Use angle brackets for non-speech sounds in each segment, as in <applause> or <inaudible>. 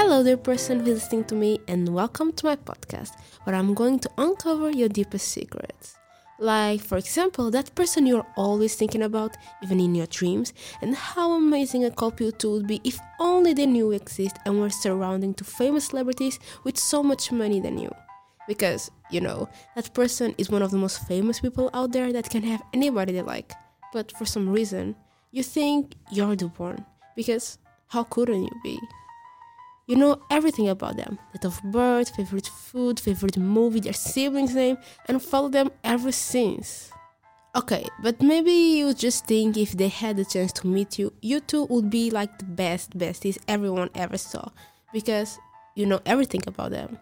Hello there, person listening to me, and welcome to my podcast where I'm going to uncover your deepest secrets. Like, for example, that person you're always thinking about, even in your dreams, and how amazing a two would be if only they knew exist and were surrounding to famous celebrities with so much money than you. Because, you know, that person is one of the most famous people out there that can have anybody they like. But for some reason, you think you're the one. Because how couldn't you be? You know everything about them date of birth, favorite food, favorite movie, their siblings' name, and follow them ever since. Okay, but maybe you just think if they had the chance to meet you, you two would be like the best besties everyone ever saw because you know everything about them.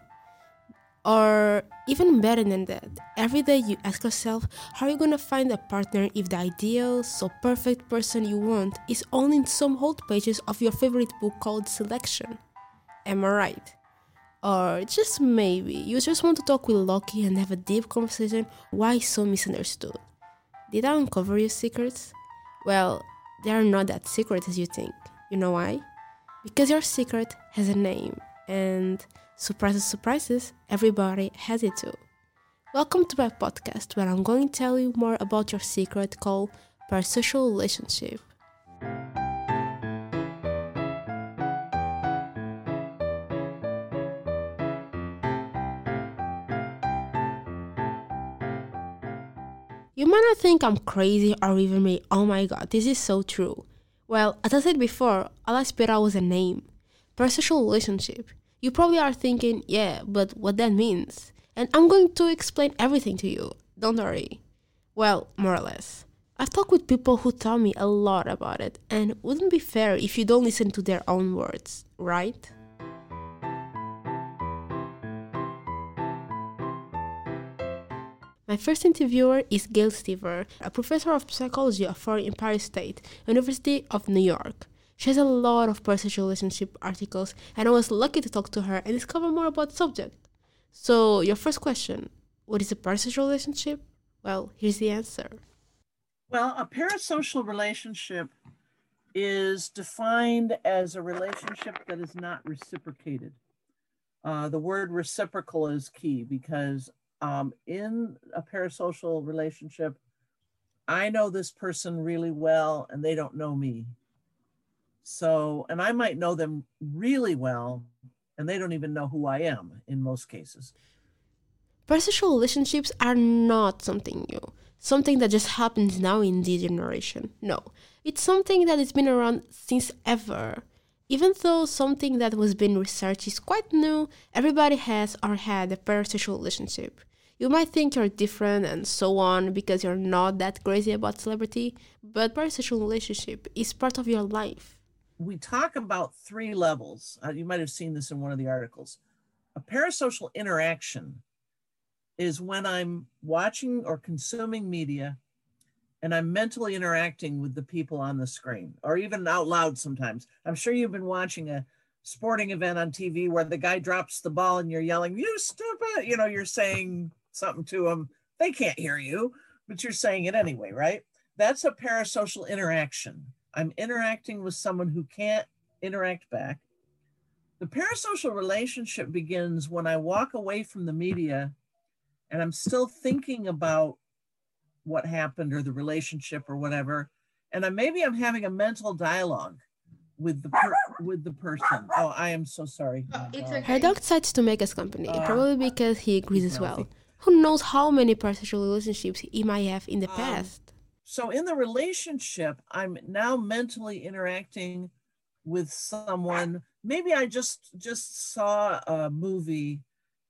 Or even better than that, every day you ask yourself, how are you gonna find a partner if the ideal, so perfect person you want is only in some old pages of your favorite book called Selection? Am I right? Or just maybe you just want to talk with Loki and have a deep conversation why so misunderstood. Did I uncover your secrets? Well, they are not that secret as you think. You know why? Because your secret has a name, and surprises, surprises, everybody has it too. Welcome to my podcast where I'm going to tell you more about your secret called parasocial relationship. You might not think I'm crazy or even me, oh my god, this is so true. Well, as I said before, Alaspera was a name. Parasocial relationship. You probably are thinking, yeah, but what that means. And I'm going to explain everything to you. Don't worry. Well, more or less. I've talked with people who tell me a lot about it, and wouldn't be fair if you don't listen to their own words, right? My first interviewer is Gayle Stever, a professor of psychology for Empire State, University of New York. She has a lot of parasocial relationship articles, and I was lucky to talk to her and discover more about the subject. So, your first question what is a parasocial relationship? Well, here's the answer. Well, a parasocial relationship is defined as a relationship that is not reciprocated. Uh, the word reciprocal is key because um, in a parasocial relationship, I know this person really well and they don't know me. So, and I might know them really well and they don't even know who I am in most cases. Parasocial relationships are not something new, something that just happens now in this generation. No, it's something that has been around since ever. Even though something that was being researched is quite new, everybody has or had a parasocial relationship. You might think you're different and so on because you're not that crazy about celebrity, but parasocial relationship is part of your life. We talk about three levels. Uh, you might have seen this in one of the articles. A parasocial interaction is when I'm watching or consuming media and I'm mentally interacting with the people on the screen or even out loud sometimes. I'm sure you've been watching a sporting event on TV where the guy drops the ball and you're yelling, You stupid. You know, you're saying something to them. They can't hear you, but you're saying it anyway, right? That's a parasocial interaction. I'm interacting with someone who can't interact back. The parasocial relationship begins when I walk away from the media and I'm still thinking about what happened or the relationship or whatever. And I, maybe I'm having a mental dialogue with the per, with the person. Oh, I am so sorry. okay. Her dog decides to make us company, uh, probably because he agrees as well. Who knows how many parasocial relationships he might have in the um, past? So in the relationship, I'm now mentally interacting with someone. Maybe I just just saw a movie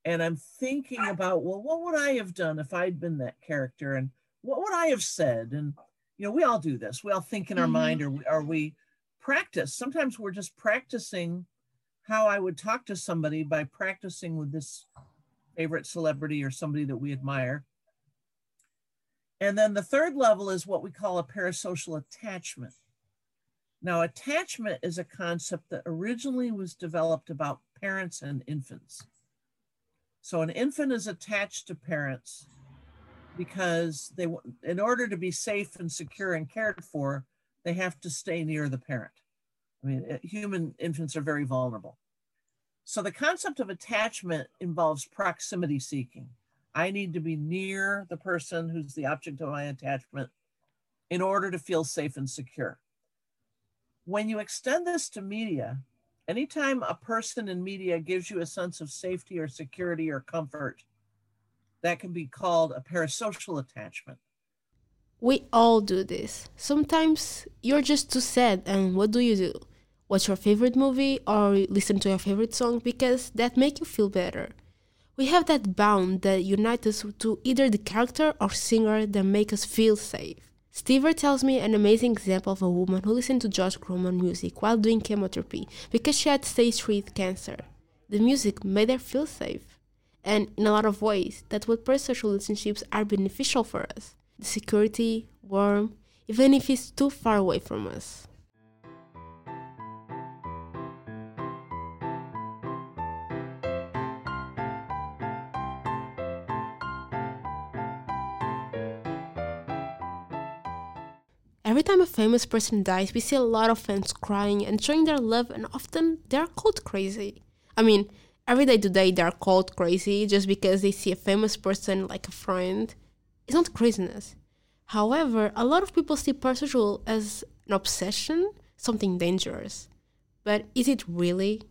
and I'm thinking about, well, what would I have done if I'd been that character and what would I have said? And you know, we all do this. We all think in our mm-hmm. mind or or we practice. Sometimes we're just practicing how I would talk to somebody by practicing with this favorite celebrity or somebody that we admire. And then the third level is what we call a parasocial attachment. Now, attachment is a concept that originally was developed about parents and infants. So, an infant is attached to parents because they, in order to be safe and secure and cared for, they have to stay near the parent. I mean, uh, human infants are very vulnerable. So the concept of attachment involves proximity seeking. I need to be near the person who's the object of my attachment in order to feel safe and secure. When you extend this to media, anytime a person in media gives you a sense of safety or security or comfort, that can be called a parasocial attachment. We all do this. Sometimes you're just too sad, and what do you do? Watch your favorite movie or listen to your favorite song because that make you feel better. We have that bond that unites us to either the character or singer that make us feel safe. Stever tells me an amazing example of a woman who listened to Josh Groban music while doing chemotherapy because she had stage 3 cancer. The music made her feel safe. And in a lot of ways, that's what parasocial relationships are beneficial for us. The security, warmth, even if it's too far away from us. Every time a famous person dies, we see a lot of fans crying and showing their love, and often they're called crazy. I mean, every day today they're called crazy just because they see a famous person like a friend. It's not craziness. However, a lot of people see parasocial as an obsession, something dangerous. But is it really?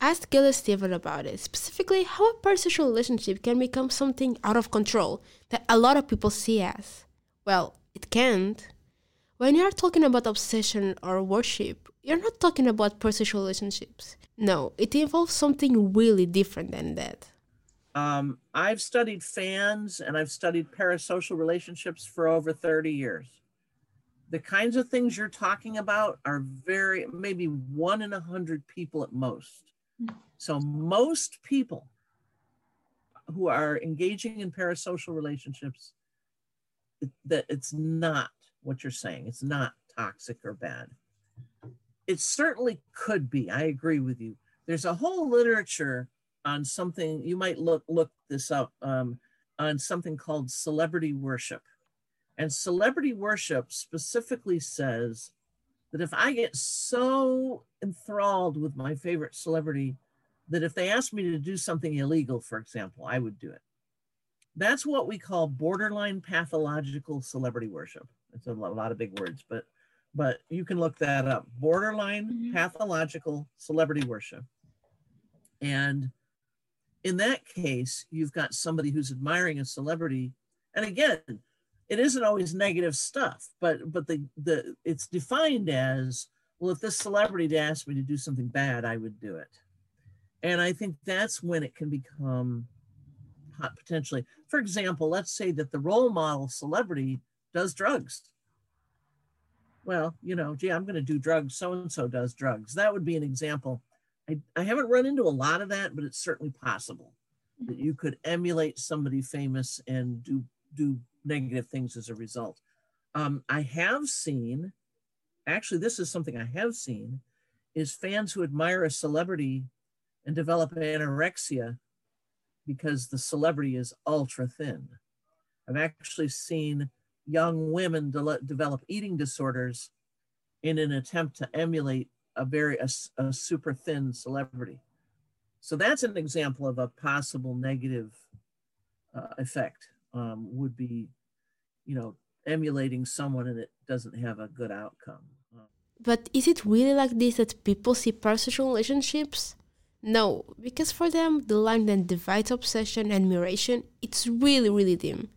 asked Gayle Stever about it, specifically how a parasocial relationship can become something out of control that a lot of people see as. Well, it can't. When you are talking about obsession or worship, you're not talking about parasocial relationships. No, it involves something really different than that. Um, I've studied fans and I've studied parasocial relationships for over 30 years. The kinds of things you're talking about are very, maybe one in a hundred people at most. So most people who are engaging in parasocial relationships, that it's not what you're saying. It's not toxic or bad. It certainly could be. I agree with you. There's a whole literature on something you might look look this up um, on something called celebrity worship, and celebrity worship specifically says that if I get so enthralled with my favorite celebrity that if they asked me to do something illegal, for example, I would do it. That's what we call borderline pathological celebrity worship. It's a lot of big words, but but you can look that up. Borderline mm-hmm. pathological celebrity worship. And in that case, you've got somebody who's admiring a celebrity. And again, it isn't always negative stuff, but but the the it's defined as well, if this celebrity asked me to do something bad, I would do it. And I think that's when it can become hot potentially. For example, let's say that the role model celebrity does drugs. Well, you know, gee, I'm going to do drugs. So and so does drugs. That would be an example. I, I haven't run into a lot of that, but it's certainly possible that you could emulate somebody famous and do do negative things as a result. Um, I have seen, actually, this is something I have seen, is fans who admire a celebrity and develop anorexia because the celebrity is ultra thin. I've actually seen young women de- develop eating disorders in an attempt to emulate a very a, a super thin celebrity. So that's an example of a possible negative uh, effect. Um, would be, you know, emulating someone and it doesn't have a good outcome. But is it really like this that people see parasocial relationships no, because for them, the line that divides obsession and admiration, it's really, really dim.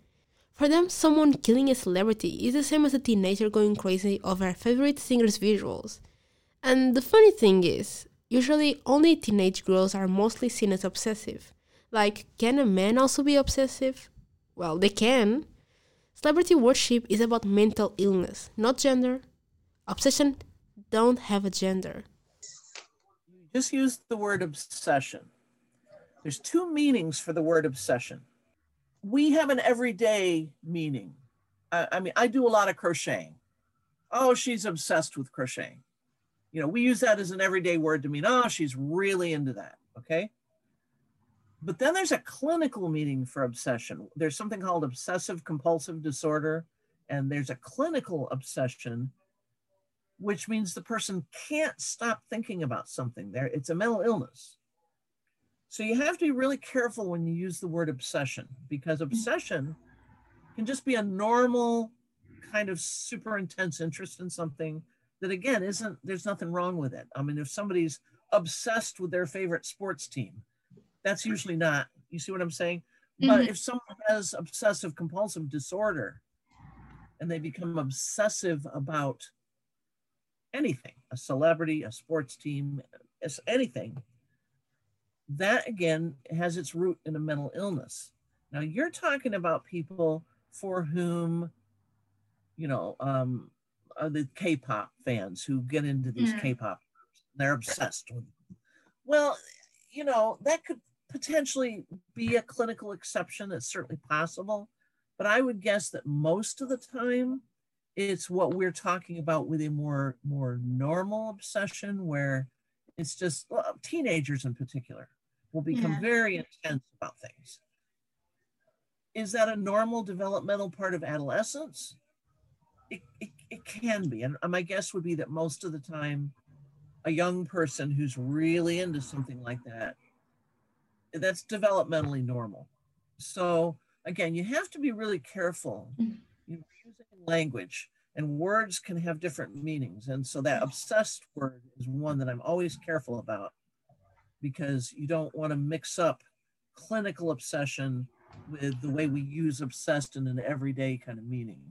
For them, someone killing a celebrity is the same as a teenager going crazy over a favorite singer's visuals. And the funny thing is, usually only teenage girls are mostly seen as obsessive. Like, can a man also be obsessive? Well, they can. Celebrity worship is about mental illness, not gender. Obsession don't have a gender just use the word obsession. There's two meanings for the word obsession. We have an everyday meaning. I, I mean, I do a lot of crocheting. Oh, she's obsessed with crocheting. You know, we use that as an everyday word to mean, oh, she's really into that. Okay. But then there's a clinical meaning for obsession. There's something called obsessive compulsive disorder and there's a clinical obsession, which means the person can't stop thinking about something. There, it's a mental illness. So you have to be really careful when you use the word obsession because obsession can just be a normal kind of super intense interest in something that again isn't there's nothing wrong with it. I mean, if somebody's obsessed with their favorite sports team, that's usually not, you see what I'm saying? Mm-hmm. But if someone has obsessive compulsive disorder and they become obsessive about anything, a celebrity, a sports team, anything, that again has its root in a mental illness. Now you're talking about people for whom, you know, um, are the K-pop fans who get into these mm. K-pop groups. They're obsessed with. Them. Well, you know that could potentially be a clinical exception. It's certainly possible, but I would guess that most of the time, it's what we're talking about with a more more normal obsession, where it's just well, teenagers in particular will become yeah. very intense about things. Is that a normal developmental part of adolescence? It, it, it can be. And my guess would be that most of the time, a young person who's really into something like that, that's developmentally normal. So again, you have to be really careful. Mm-hmm. You're using language and words can have different meanings. And so that obsessed word is one that I'm always careful about because you don't want to mix up clinical obsession with the way we use obsessed in an everyday kind of meaning.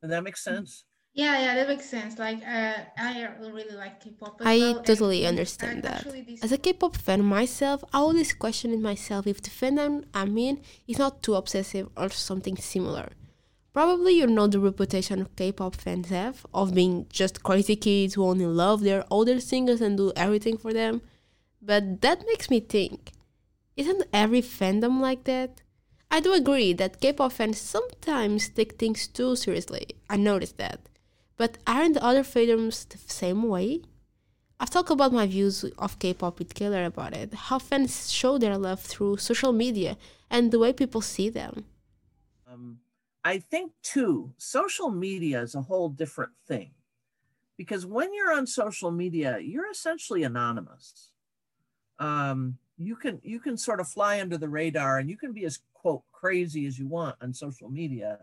Does that make sense? Yeah, yeah, that makes sense. Like, uh, I really like K-pop. I well, totally understand that. As a K-pop fan myself, I always question myself if the fandom I'm in is not too obsessive or something similar. Probably you know the reputation of K-pop fans have of being just crazy kids who only love their older singers and do everything for them. But that makes me think isn't every fandom like that? I do agree that K pop fans sometimes take things too seriously. I noticed that. But aren't the other fandoms the same way? I've talked about my views of K pop with Keller about it, how fans show their love through social media and the way people see them. Um, I think, too, social media is a whole different thing. Because when you're on social media, you're essentially anonymous um, you can you can sort of fly under the radar and you can be as quote crazy as you want on social media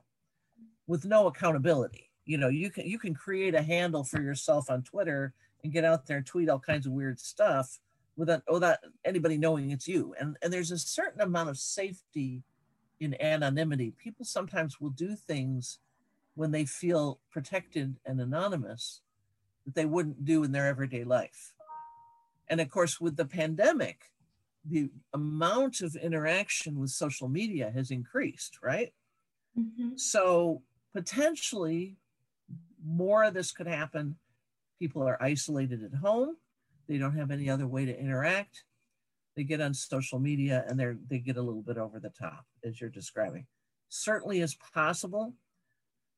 with no accountability. You know you can you can create a handle for yourself on twitter and get out there and tweet all kinds of weird stuff without without anybody knowing it's you. And and there's a certain amount of safety in anonymity. People sometimes will do things when they feel protected and anonymous that they wouldn't do in their everyday life and of course, with the pandemic, the amount of interaction with social media has increased, right? Mm-hmm. So potentially more of this could happen. People are isolated at home. They don't have any other way to interact. They get on social media and they're they get a little bit over the top, as you're describing. Certainly is possible,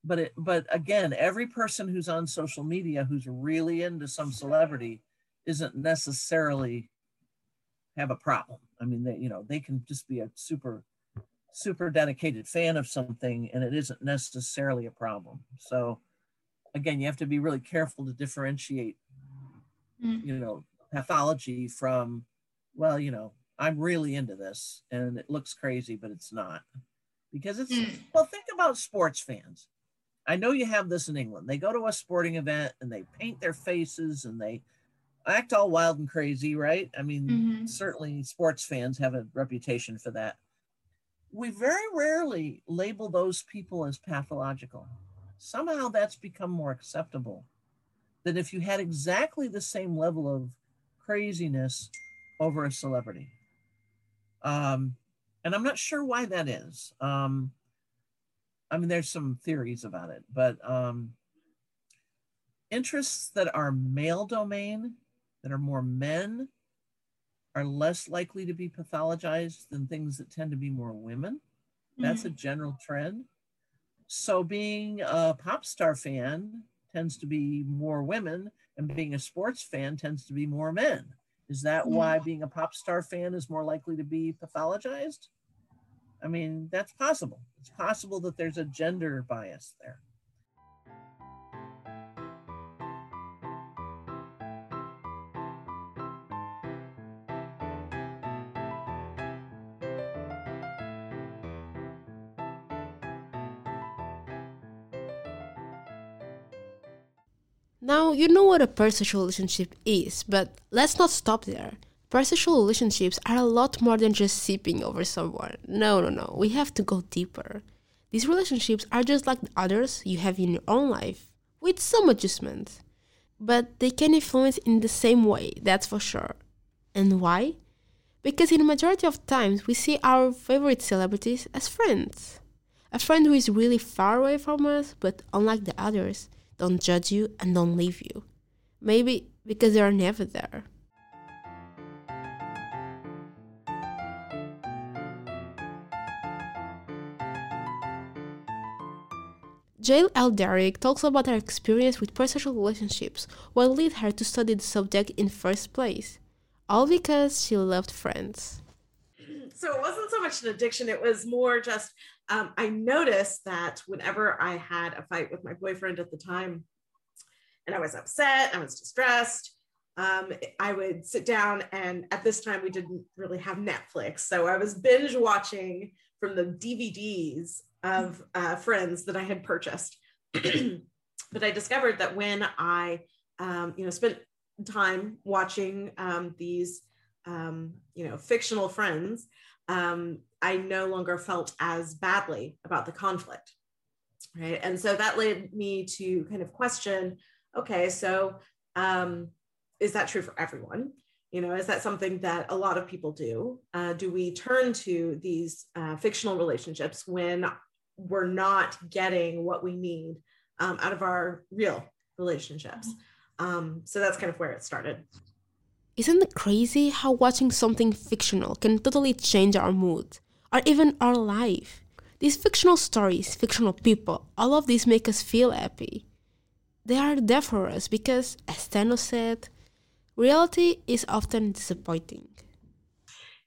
but it but again, every person who's on social media who's really into some celebrity isn't necessarily have a problem. I mean, they, you know, they can just be a super, super dedicated fan of something and it isn't necessarily a problem. So again, you have to be really careful to differentiate, mm. you know, pathology from, well, you know, I'm really into this and it looks crazy, but it's not. Because it's, mm. well, think about sports fans. I know you have this in England. They go to a sporting event and they paint their faces and they act all wild and crazy, right? I mean, mm-hmm. certainly sports fans have a reputation for that. We very rarely label those people as pathological. Somehow that's become more acceptable than if you had exactly the same level of craziness over a celebrity. Um, and I'm not sure why that is. Um, I mean, there's some theories about it, but um, interests that are male domain that are more men are less likely to be pathologized than things that tend to be more women. That's mm-hmm. a general trend. So being a pop star fan tends to be more women, and being a sports fan tends to be more men. Is that why being a pop star fan is more likely to be pathologized? I mean, that's possible. It's possible that there's a gender bias there. Now, you know what a parasocial relationship is, but let's not stop there. Parasocial relationships are a lot more than just sipping over someone. No, no, no. We have to go deeper. These relationships are just like the others you have in your own life, with some adjustments. But they can influence in the same way, that's for sure. And why? Because in the majority of times we see our favorite celebrities as friends. A friend who is really far away from us, but unlike the others, don't judge you, and don't leave you. Maybe because they are never there. Jaye L. Derrick talks about her experience with parasocial relationships, what led her to study the subject in first place, all because she loved friends. So it wasn't so much an addiction, it was more just um, I noticed that whenever I had a fight with my boyfriend at the time, and I was upset, I was distressed, um, I would sit down, and at this time we didn't really have Netflix, so I was binge watching from the DVDs of uh, Friends that I had purchased. <clears throat> but I discovered that when I, um, you know, spent time watching um, these, um, you know, fictional friends, um, I no longer felt as badly about the conflict. Right. And so that led me to kind of question okay, so um, is that true for everyone? You know, is that something that a lot of people do? Uh, do we turn to these uh, fictional relationships when we're not getting what we need um, out of our real relationships? Um, so that's kind of where it started. Isn't it crazy how watching something fictional can totally change our mood or even our life? These fictional stories, fictional people, all of these make us feel happy. They are there for us because, as Thanos said, reality is often disappointing.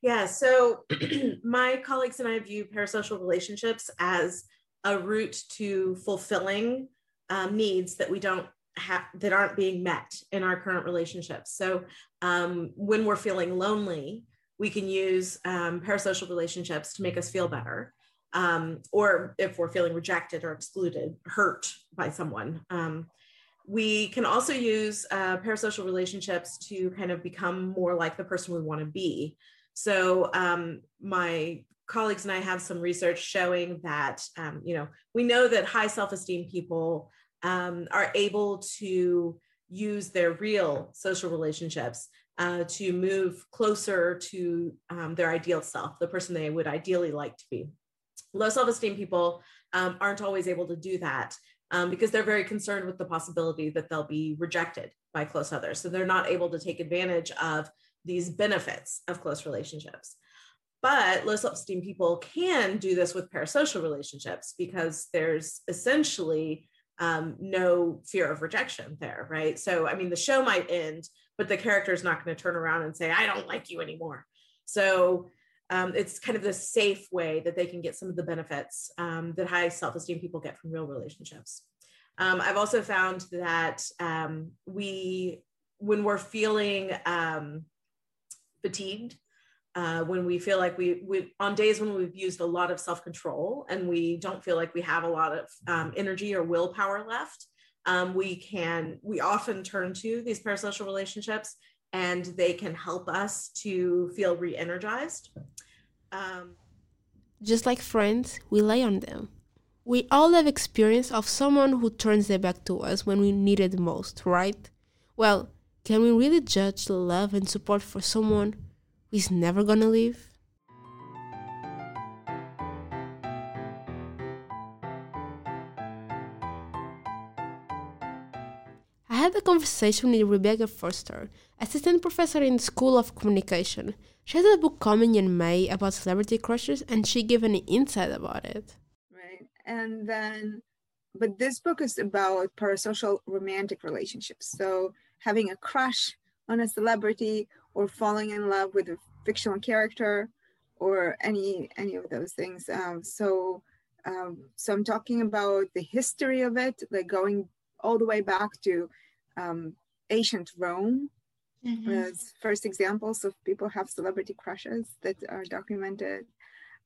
Yeah, so <clears throat> my colleagues and I view parasocial relationships as a route to fulfilling um, needs that we don't have that aren't being met in our current relationships. So um, when we're feeling lonely, we can use um, parasocial relationships to make us feel better. Um, or if we're feeling rejected or excluded, hurt by someone. Um, we can also use uh, parasocial relationships to kind of become more like the person we want to be. So um, my colleagues and I have some research showing that, um, you know, we know that high self-esteem people um, are able to use their real social relationships uh, to move closer to um, their ideal self, the person they would ideally like to be. Low self esteem people um, aren't always able to do that um, because they're very concerned with the possibility that they'll be rejected by close others. So they're not able to take advantage of these benefits of close relationships. But low self esteem people can do this with parasocial relationships because there's essentially um, no fear of rejection there, right? So, I mean, the show might end, but the character is not going to turn around and say, I don't like you anymore. So, um, it's kind of the safe way that they can get some of the benefits um, that high self esteem people get from real relationships. Um, I've also found that um, we, when we're feeling um, fatigued, uh, when we feel like we, we, on days when we've used a lot of self control and we don't feel like we have a lot of um, energy or willpower left, um, we can, we often turn to these parasocial relationships and they can help us to feel re energized. Um, Just like friends, we lay on them. We all have experience of someone who turns their back to us when we need it most, right? Well, can we really judge the love and support for someone He's never gonna leave. I had a conversation with Rebecca Forster, assistant professor in the School of Communication. She has a book coming in May about celebrity crushes, and she gave an insight about it. Right, and then, but this book is about parasocial romantic relationships. So having a crush on a celebrity or falling in love with a fictional character or any any of those things. Um, so um, so I'm talking about the history of it, like going all the way back to um, ancient Rome mm-hmm. as first examples of people have celebrity crushes that are documented,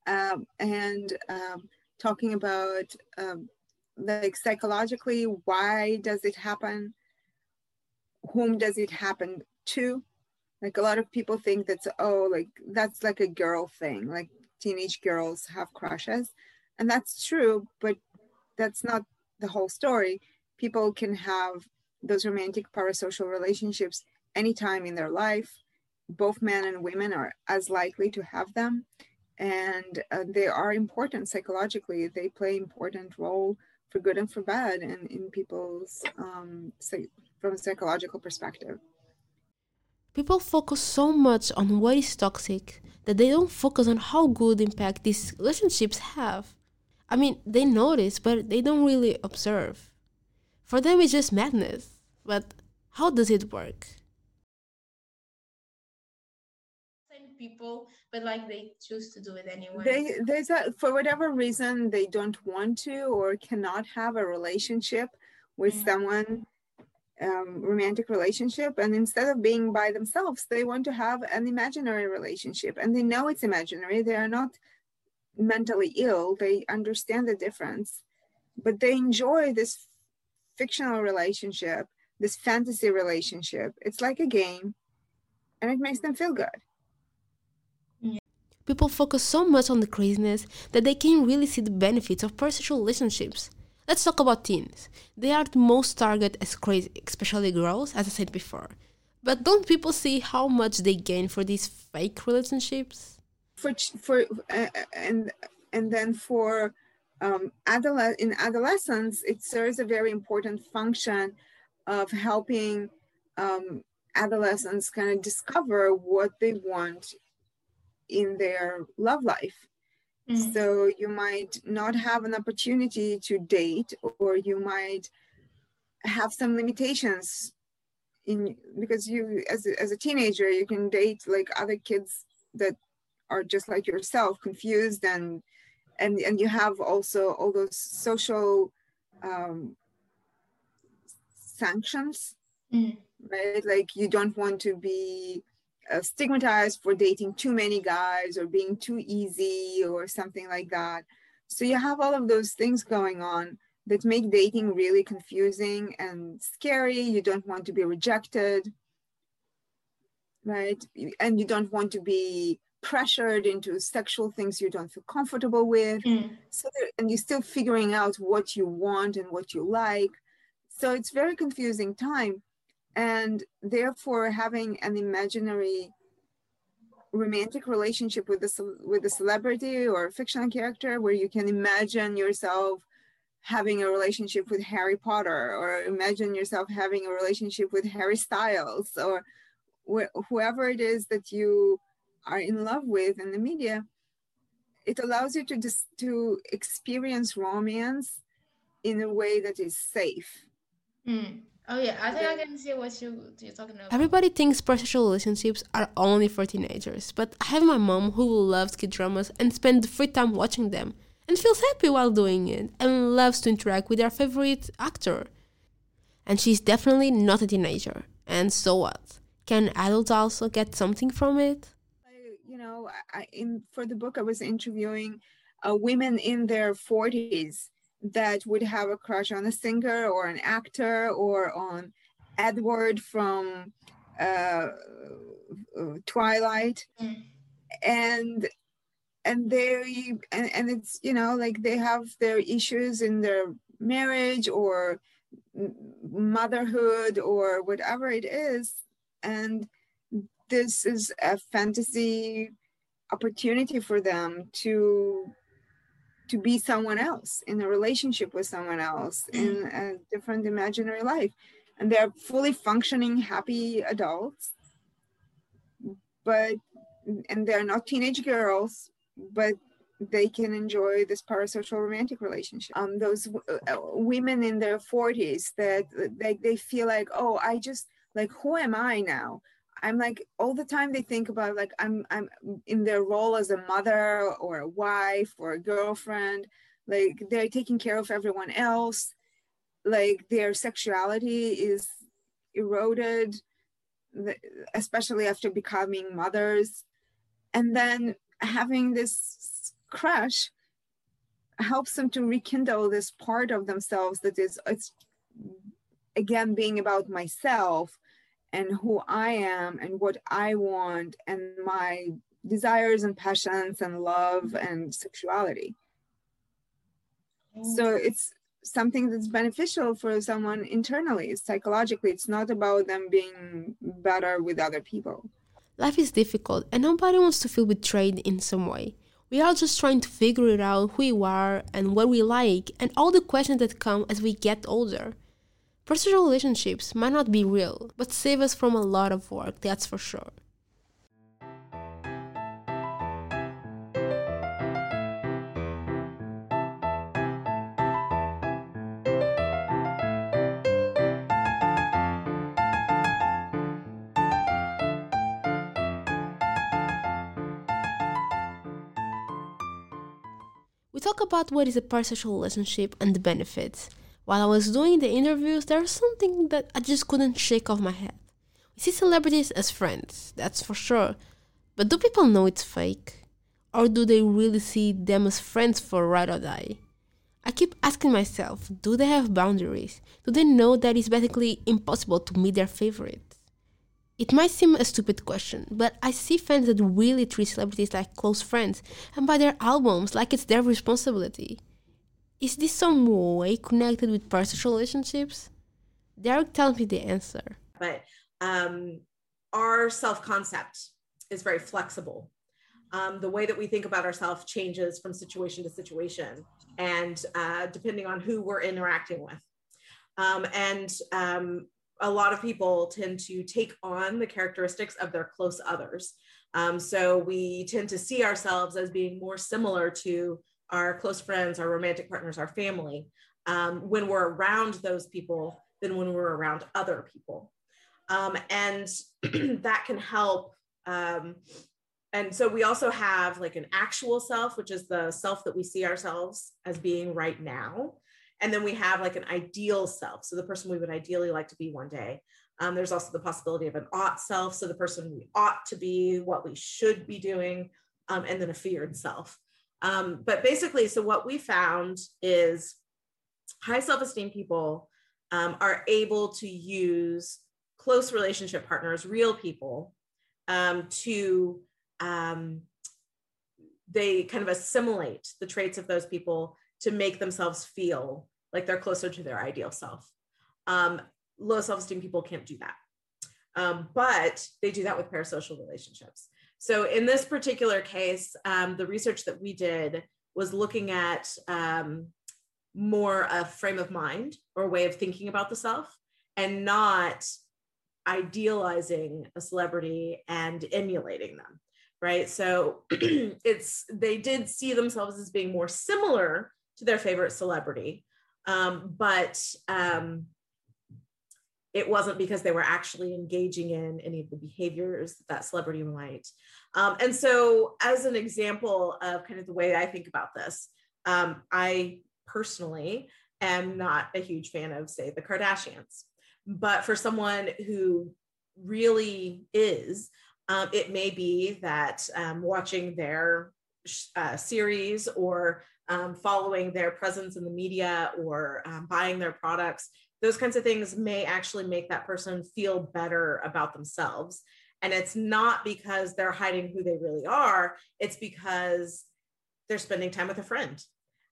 um, and um, talking about um, like psychologically why does it happen, whom does it happen to, like a lot of people think that's oh like that's like a girl thing like teenage girls have crushes. And that's true but that's not the whole story. People can have those romantic parasocial relationships anytime in their life. Both men and women are as likely to have them. And uh, they are important psychologically. They play important role for good and for bad and in people's um, from a psychological perspective People focus so much on what is toxic that they don't focus on how good impact these relationships have. I mean, they notice, but they don't really observe. For them, it's just madness. But how does it work? people but like they choose to do it anyway they there's a for whatever reason they don't want to or cannot have a relationship with mm-hmm. someone um, romantic relationship and instead of being by themselves they want to have an imaginary relationship and they know it's imaginary. They are not mentally ill. They understand the difference but they enjoy this fictional relationship this fantasy relationship. It's like a game and it makes them feel good. People focus so much on the craziness that they can't really see the benefits of parasocial relationships Let's talk about teens. They are the most targeted as crazy, especially girls, as I said before. But don't people see how much they gain for these fake relationships? For for uh, and and then for um, adole- in adolescence, it serves a very important function of helping um, adolescents kind of discover what they want in their love life Mm. So you might not have an opportunity to date, or you might have some limitations in because you as a, as a teenager you can date like other kids that are just like yourself confused and and and you have also all those social um, sanctions mm. right like you don't want to be uh, stigmatized for dating too many guys or being too easy or something like that. So you have all of those things going on that make dating really confusing and scary. You don't want to be rejected, right? And you don't want to be pressured into sexual things you don't feel comfortable with. Mm. So there, and you're still figuring out what you want and what you like. So it's very confusing time and therefore having an imaginary romantic relationship with a with a celebrity or fictional character where you can imagine yourself having a relationship with Harry Potter or imagine yourself having a relationship with Harry Styles or wh- whoever it is that you are in love with in the media it allows you to just to experience romance in a way that is safe mm. Oh yeah, I think I can see what you you're talking about. Everybody thinks parasocial relationships are only for teenagers, but I have my mom who loves kid dramas and spends free time watching them and feels happy while doing it and loves to interact with her favorite actor. And she's definitely not a teenager. And so what? Can adults also get something from it? I, you know, I, in for the book I was interviewing uh, women in their 40s that would have a crush on a singer or an actor or on Edward from uh, Twilight, and and they and, and it's you know like they have their issues in their marriage or motherhood or whatever it is, and this is a fantasy opportunity for them to to be someone else in a relationship with someone else in mm. a different imaginary life. And they're fully functioning happy adults but and they're not teenage girls but they can enjoy this parasocial romantic relationship. Um those uh, women in their 40s that like they feel like oh i just like who am i now I'm like all the time they think about like I'm I'm in their role as a mother or a wife or a girlfriend. Like they're taking care of everyone else. Like their sexuality is eroded, especially after becoming mothers. And then having this crush helps them to rekindle this part of themselves that is it's again being about myself and who I am and what I want and my desires and passions and love and sexuality. So mm. it's something that's beneficial for someone internally, psychologically. It's not about them being better with other people. Life is difficult and nobody wants to feel betrayed in some way. We are just trying to figure it out who we are and what we like and all the questions that come as we get older. Personal relationships might not be real, but save us from a lot of work, that's for sure. We talk about what is a parasocial relationship and the benefits. While I was doing the interviews, there was something that I just couldn't shake off my head. We see celebrities as friends, that's for sure. But do people know it's fake? Or do they really see them as friends for ride or die? I keep asking myself, do they have boundaries? Do they know that it's basically impossible to meet their favorites? It might seem a stupid question, but I see fans that really treat celebrities like close friends and buy their albums like it's their responsibility. Is this some way connected with parasocial relationships? Derrick tells me the answer. But um, our self concept is very flexible. Um, the way that we think about ourselves changes from situation to situation and uh, depending on who we're interacting with. Um, and um, a lot of people tend to take on the characteristics of their close others. Um, so we tend to see ourselves as being more similar to our close friends, our romantic partners, our family, um, when we're around those people than when we're around other people. Um, and <clears throat> that can help. Um, and so we also have like an actual self, which is the self that we see ourselves as being right now. And then we have like an ideal self. So the person we would ideally like to be one day. Um, there's also the possibility of an ought self. So the person we ought to be, what we should be doing, um, and then a feared self. Um, but basically, so what we found is high self esteem people um, are able to use close relationship partners, real people, um, to um, they kind of assimilate the traits of those people to make themselves feel like they're closer to their ideal self. Um, low self esteem people can't do that. Um, but they do that with parasocial relationships. So in this particular case, um, the research that we did was looking at um, more a frame of mind or way of thinking about the self and not idealizing a celebrity and emulating them right? So <clears throat> it's they did see themselves as being more similar to their favorite celebrity um, but um, it wasn't because they were actually engaging in any of the behaviors that, celebrity might. Um, and so, as an example of kind of the way I think about this, um, I personally am not a huge fan of, say, the Kardashians. But for someone who really is, um, it may be that um, watching their uh, series or um, following their presence in the media or um, buying their products those kinds of things may actually make that person feel better about themselves. And it's not because they're hiding who they really are, it's because they're spending time with a friend.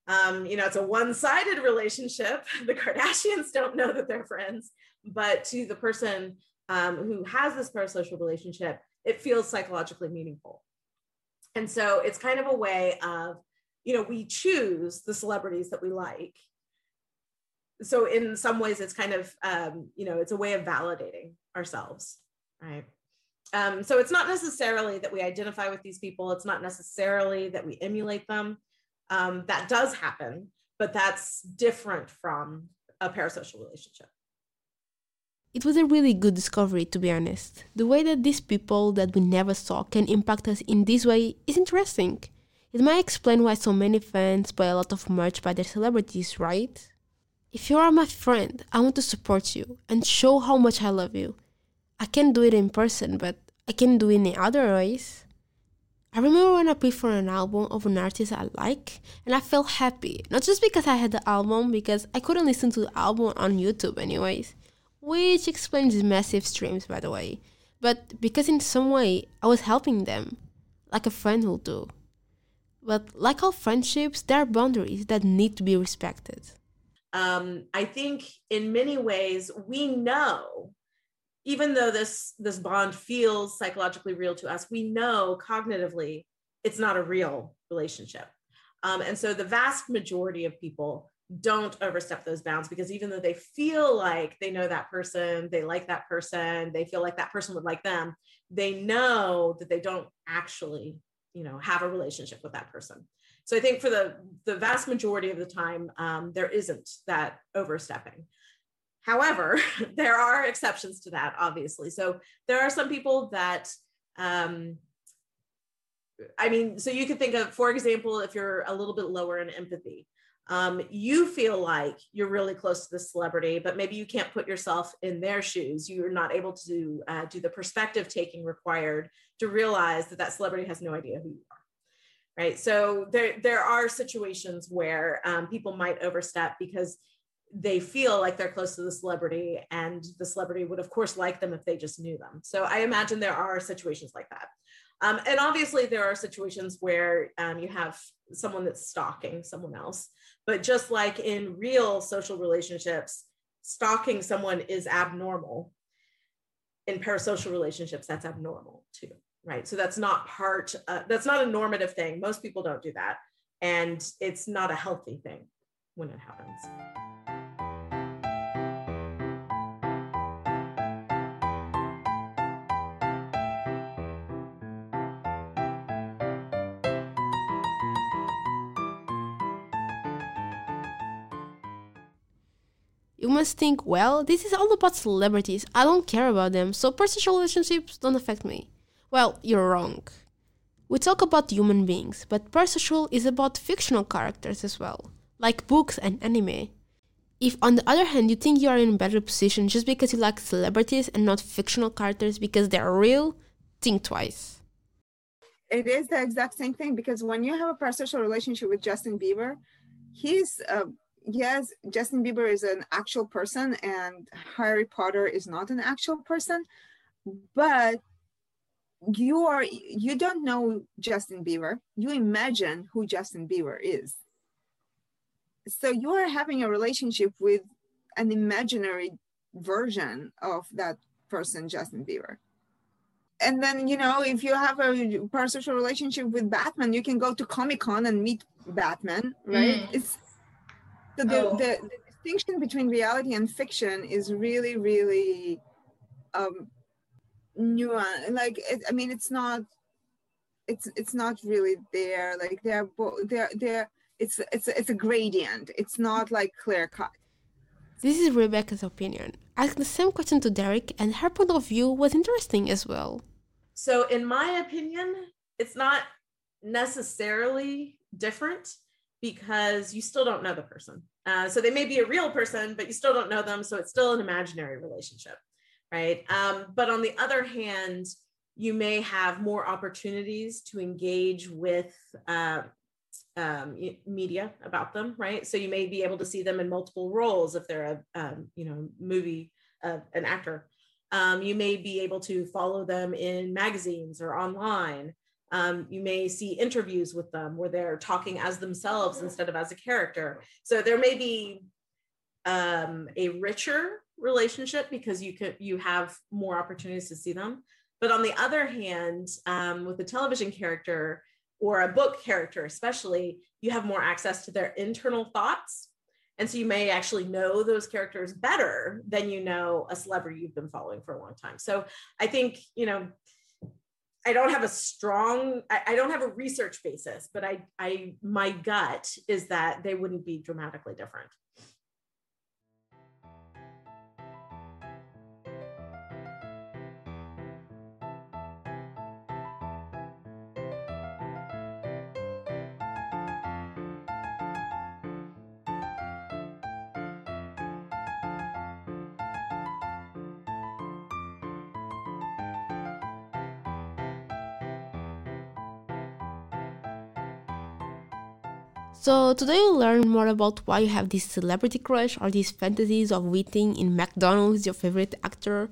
Um, you know, it's a one sided relationship. <laughs> The Kardashians don't know that they're friends, but to the person um, who has this parasocial relationship, it feels psychologically meaningful. And so it's kind of a way of, you know, we choose the celebrities that we like so in some ways it's kind of um, you know it's a way of validating ourselves right um, so it's not necessarily that we identify with these people it's not necessarily that we emulate them um, that does happen but that's different from a parasocial relationship It was a really good discovery, to be honest. The way that these people that we never saw can impact us in this way is interesting. It might explain why so many fans buy a lot of merch by their celebrities, right? If you are my friend, I want to support you and show how much I love you. I can't do it in person, but I can do it in other ways. I remember when I paid for an album of an artist I like, and I felt happy. Not just because I had the album, because I couldn't listen to the album on YouTube, anyways, which explains the massive streams, by the way, but because in some way I was helping them, like a friend will do. But like all friendships, there are boundaries that need to be respected. Um, I think in many ways we know, even though this this bond feels psychologically real to us, we know cognitively it's not a real relationship. Um, and so the vast majority of people don't overstep those bounds because even though they feel like they know that person, they like that person, they feel like that person would like them, they know that they don't actually you know have a relationship with that person so i think for the the vast majority of the time um, there isn't that overstepping however <laughs> there are exceptions to that obviously so there are some people that um, i mean so you could think of for example if you're a little bit lower in empathy um, you feel like you're really close to the celebrity, but maybe you can't put yourself in their shoes. You're not able to uh, do the perspective taking required to realize that that celebrity has no idea who you are. Right. So there, there are situations where um, people might overstep because they feel like they're close to the celebrity and the celebrity would of course like them if they just knew them. So I imagine there are situations like that. Um, and obviously there are situations where um, you have someone that's stalking someone else. But just like in real social relationships, stalking someone is abnormal. In parasocial relationships, that's abnormal too, right? So that's not part, uh, that's not a normative thing. Most people don't do that. And it's not a healthy thing when it happens. You must think, well, this is all about celebrities. I don't care about them, so personal relationships don't affect me. Well, you're wrong. We talk about human beings, but parasocial is about fictional characters as well, like books and anime. If, on the other hand, you think you are in a better position just because you like celebrities and not fictional characters because they're real, think twice. It is the exact same thing because when you have a parasocial relationship with Justin Bieber, he's a yes, Justin Bieber is an actual person and Harry Potter is not an actual person, but you are you don't know Justin Bieber. You imagine who Justin Bieber is. So you are having a relationship with an imaginary version of that person, Justin Bieber. And then, you know, if you have a parasocial relationship with Batman, you can go to Comic Con and meet Batman, right? Mm. It's so the, oh. the, the, distinction between reality and fiction is really, really um, nuanced. Like, it, I mean, it's not, it's it's not really there. Like they're both they're they're it's it's it's a gradient. It's not like clear cut. This is Rebecca's opinion. Ask the same question to Derrick, and her point of view was interesting as well. So, in my opinion, it's not necessarily different because you still don't know the person. Uh, so they may be a real person, but you still don't know them. So it's still an imaginary relationship, right? Um, but on the other hand, you may have more opportunities to engage with uh, um, media about them, right? So you may be able to see them in multiple roles if they're a um, you know movie uh, an actor. Um, you may be able to follow them in magazines or online. Um, you may see interviews with them where they're talking as themselves instead of as a character. So there may be um, a richer relationship because you could you have more opportunities to see them. But on the other hand, um, with a television character or a book character, especially, you have more access to their internal thoughts. And so you may actually know those characters better than you know a celebrity you've been following for a long time. So I think, you know, I don't have a strong, I, I, don't have a research basis, but I, I, my gut is that they wouldn't be dramatically different. So today we'll learn more about why you have this celebrity crush or these fantasies of meeting in McDonald's your favorite actor.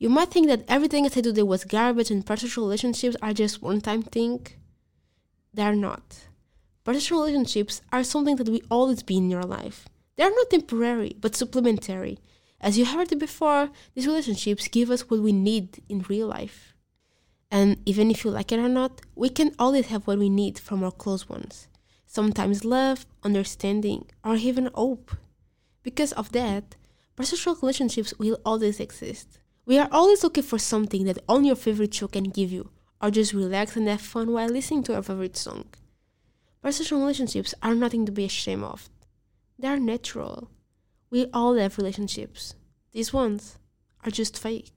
You might think that everything I said today was garbage and parasocial relationships are just one-time thing. They're not. Parasocial relationships are something that will always be in your life. They are not temporary, but supplementary. As you heard before, these relationships give us what we need in real life. And even if you like it or not, we can always have what we need from our close ones sometimes love, understanding, or even hope. Because of that, parasocial relationships will always exist. We are always looking for something that only your favorite show can give you, or just relax and have fun while listening to your favorite song. Parasocial relationships are nothing to be ashamed of. They are natural. We all have relationships. These ones are just fake.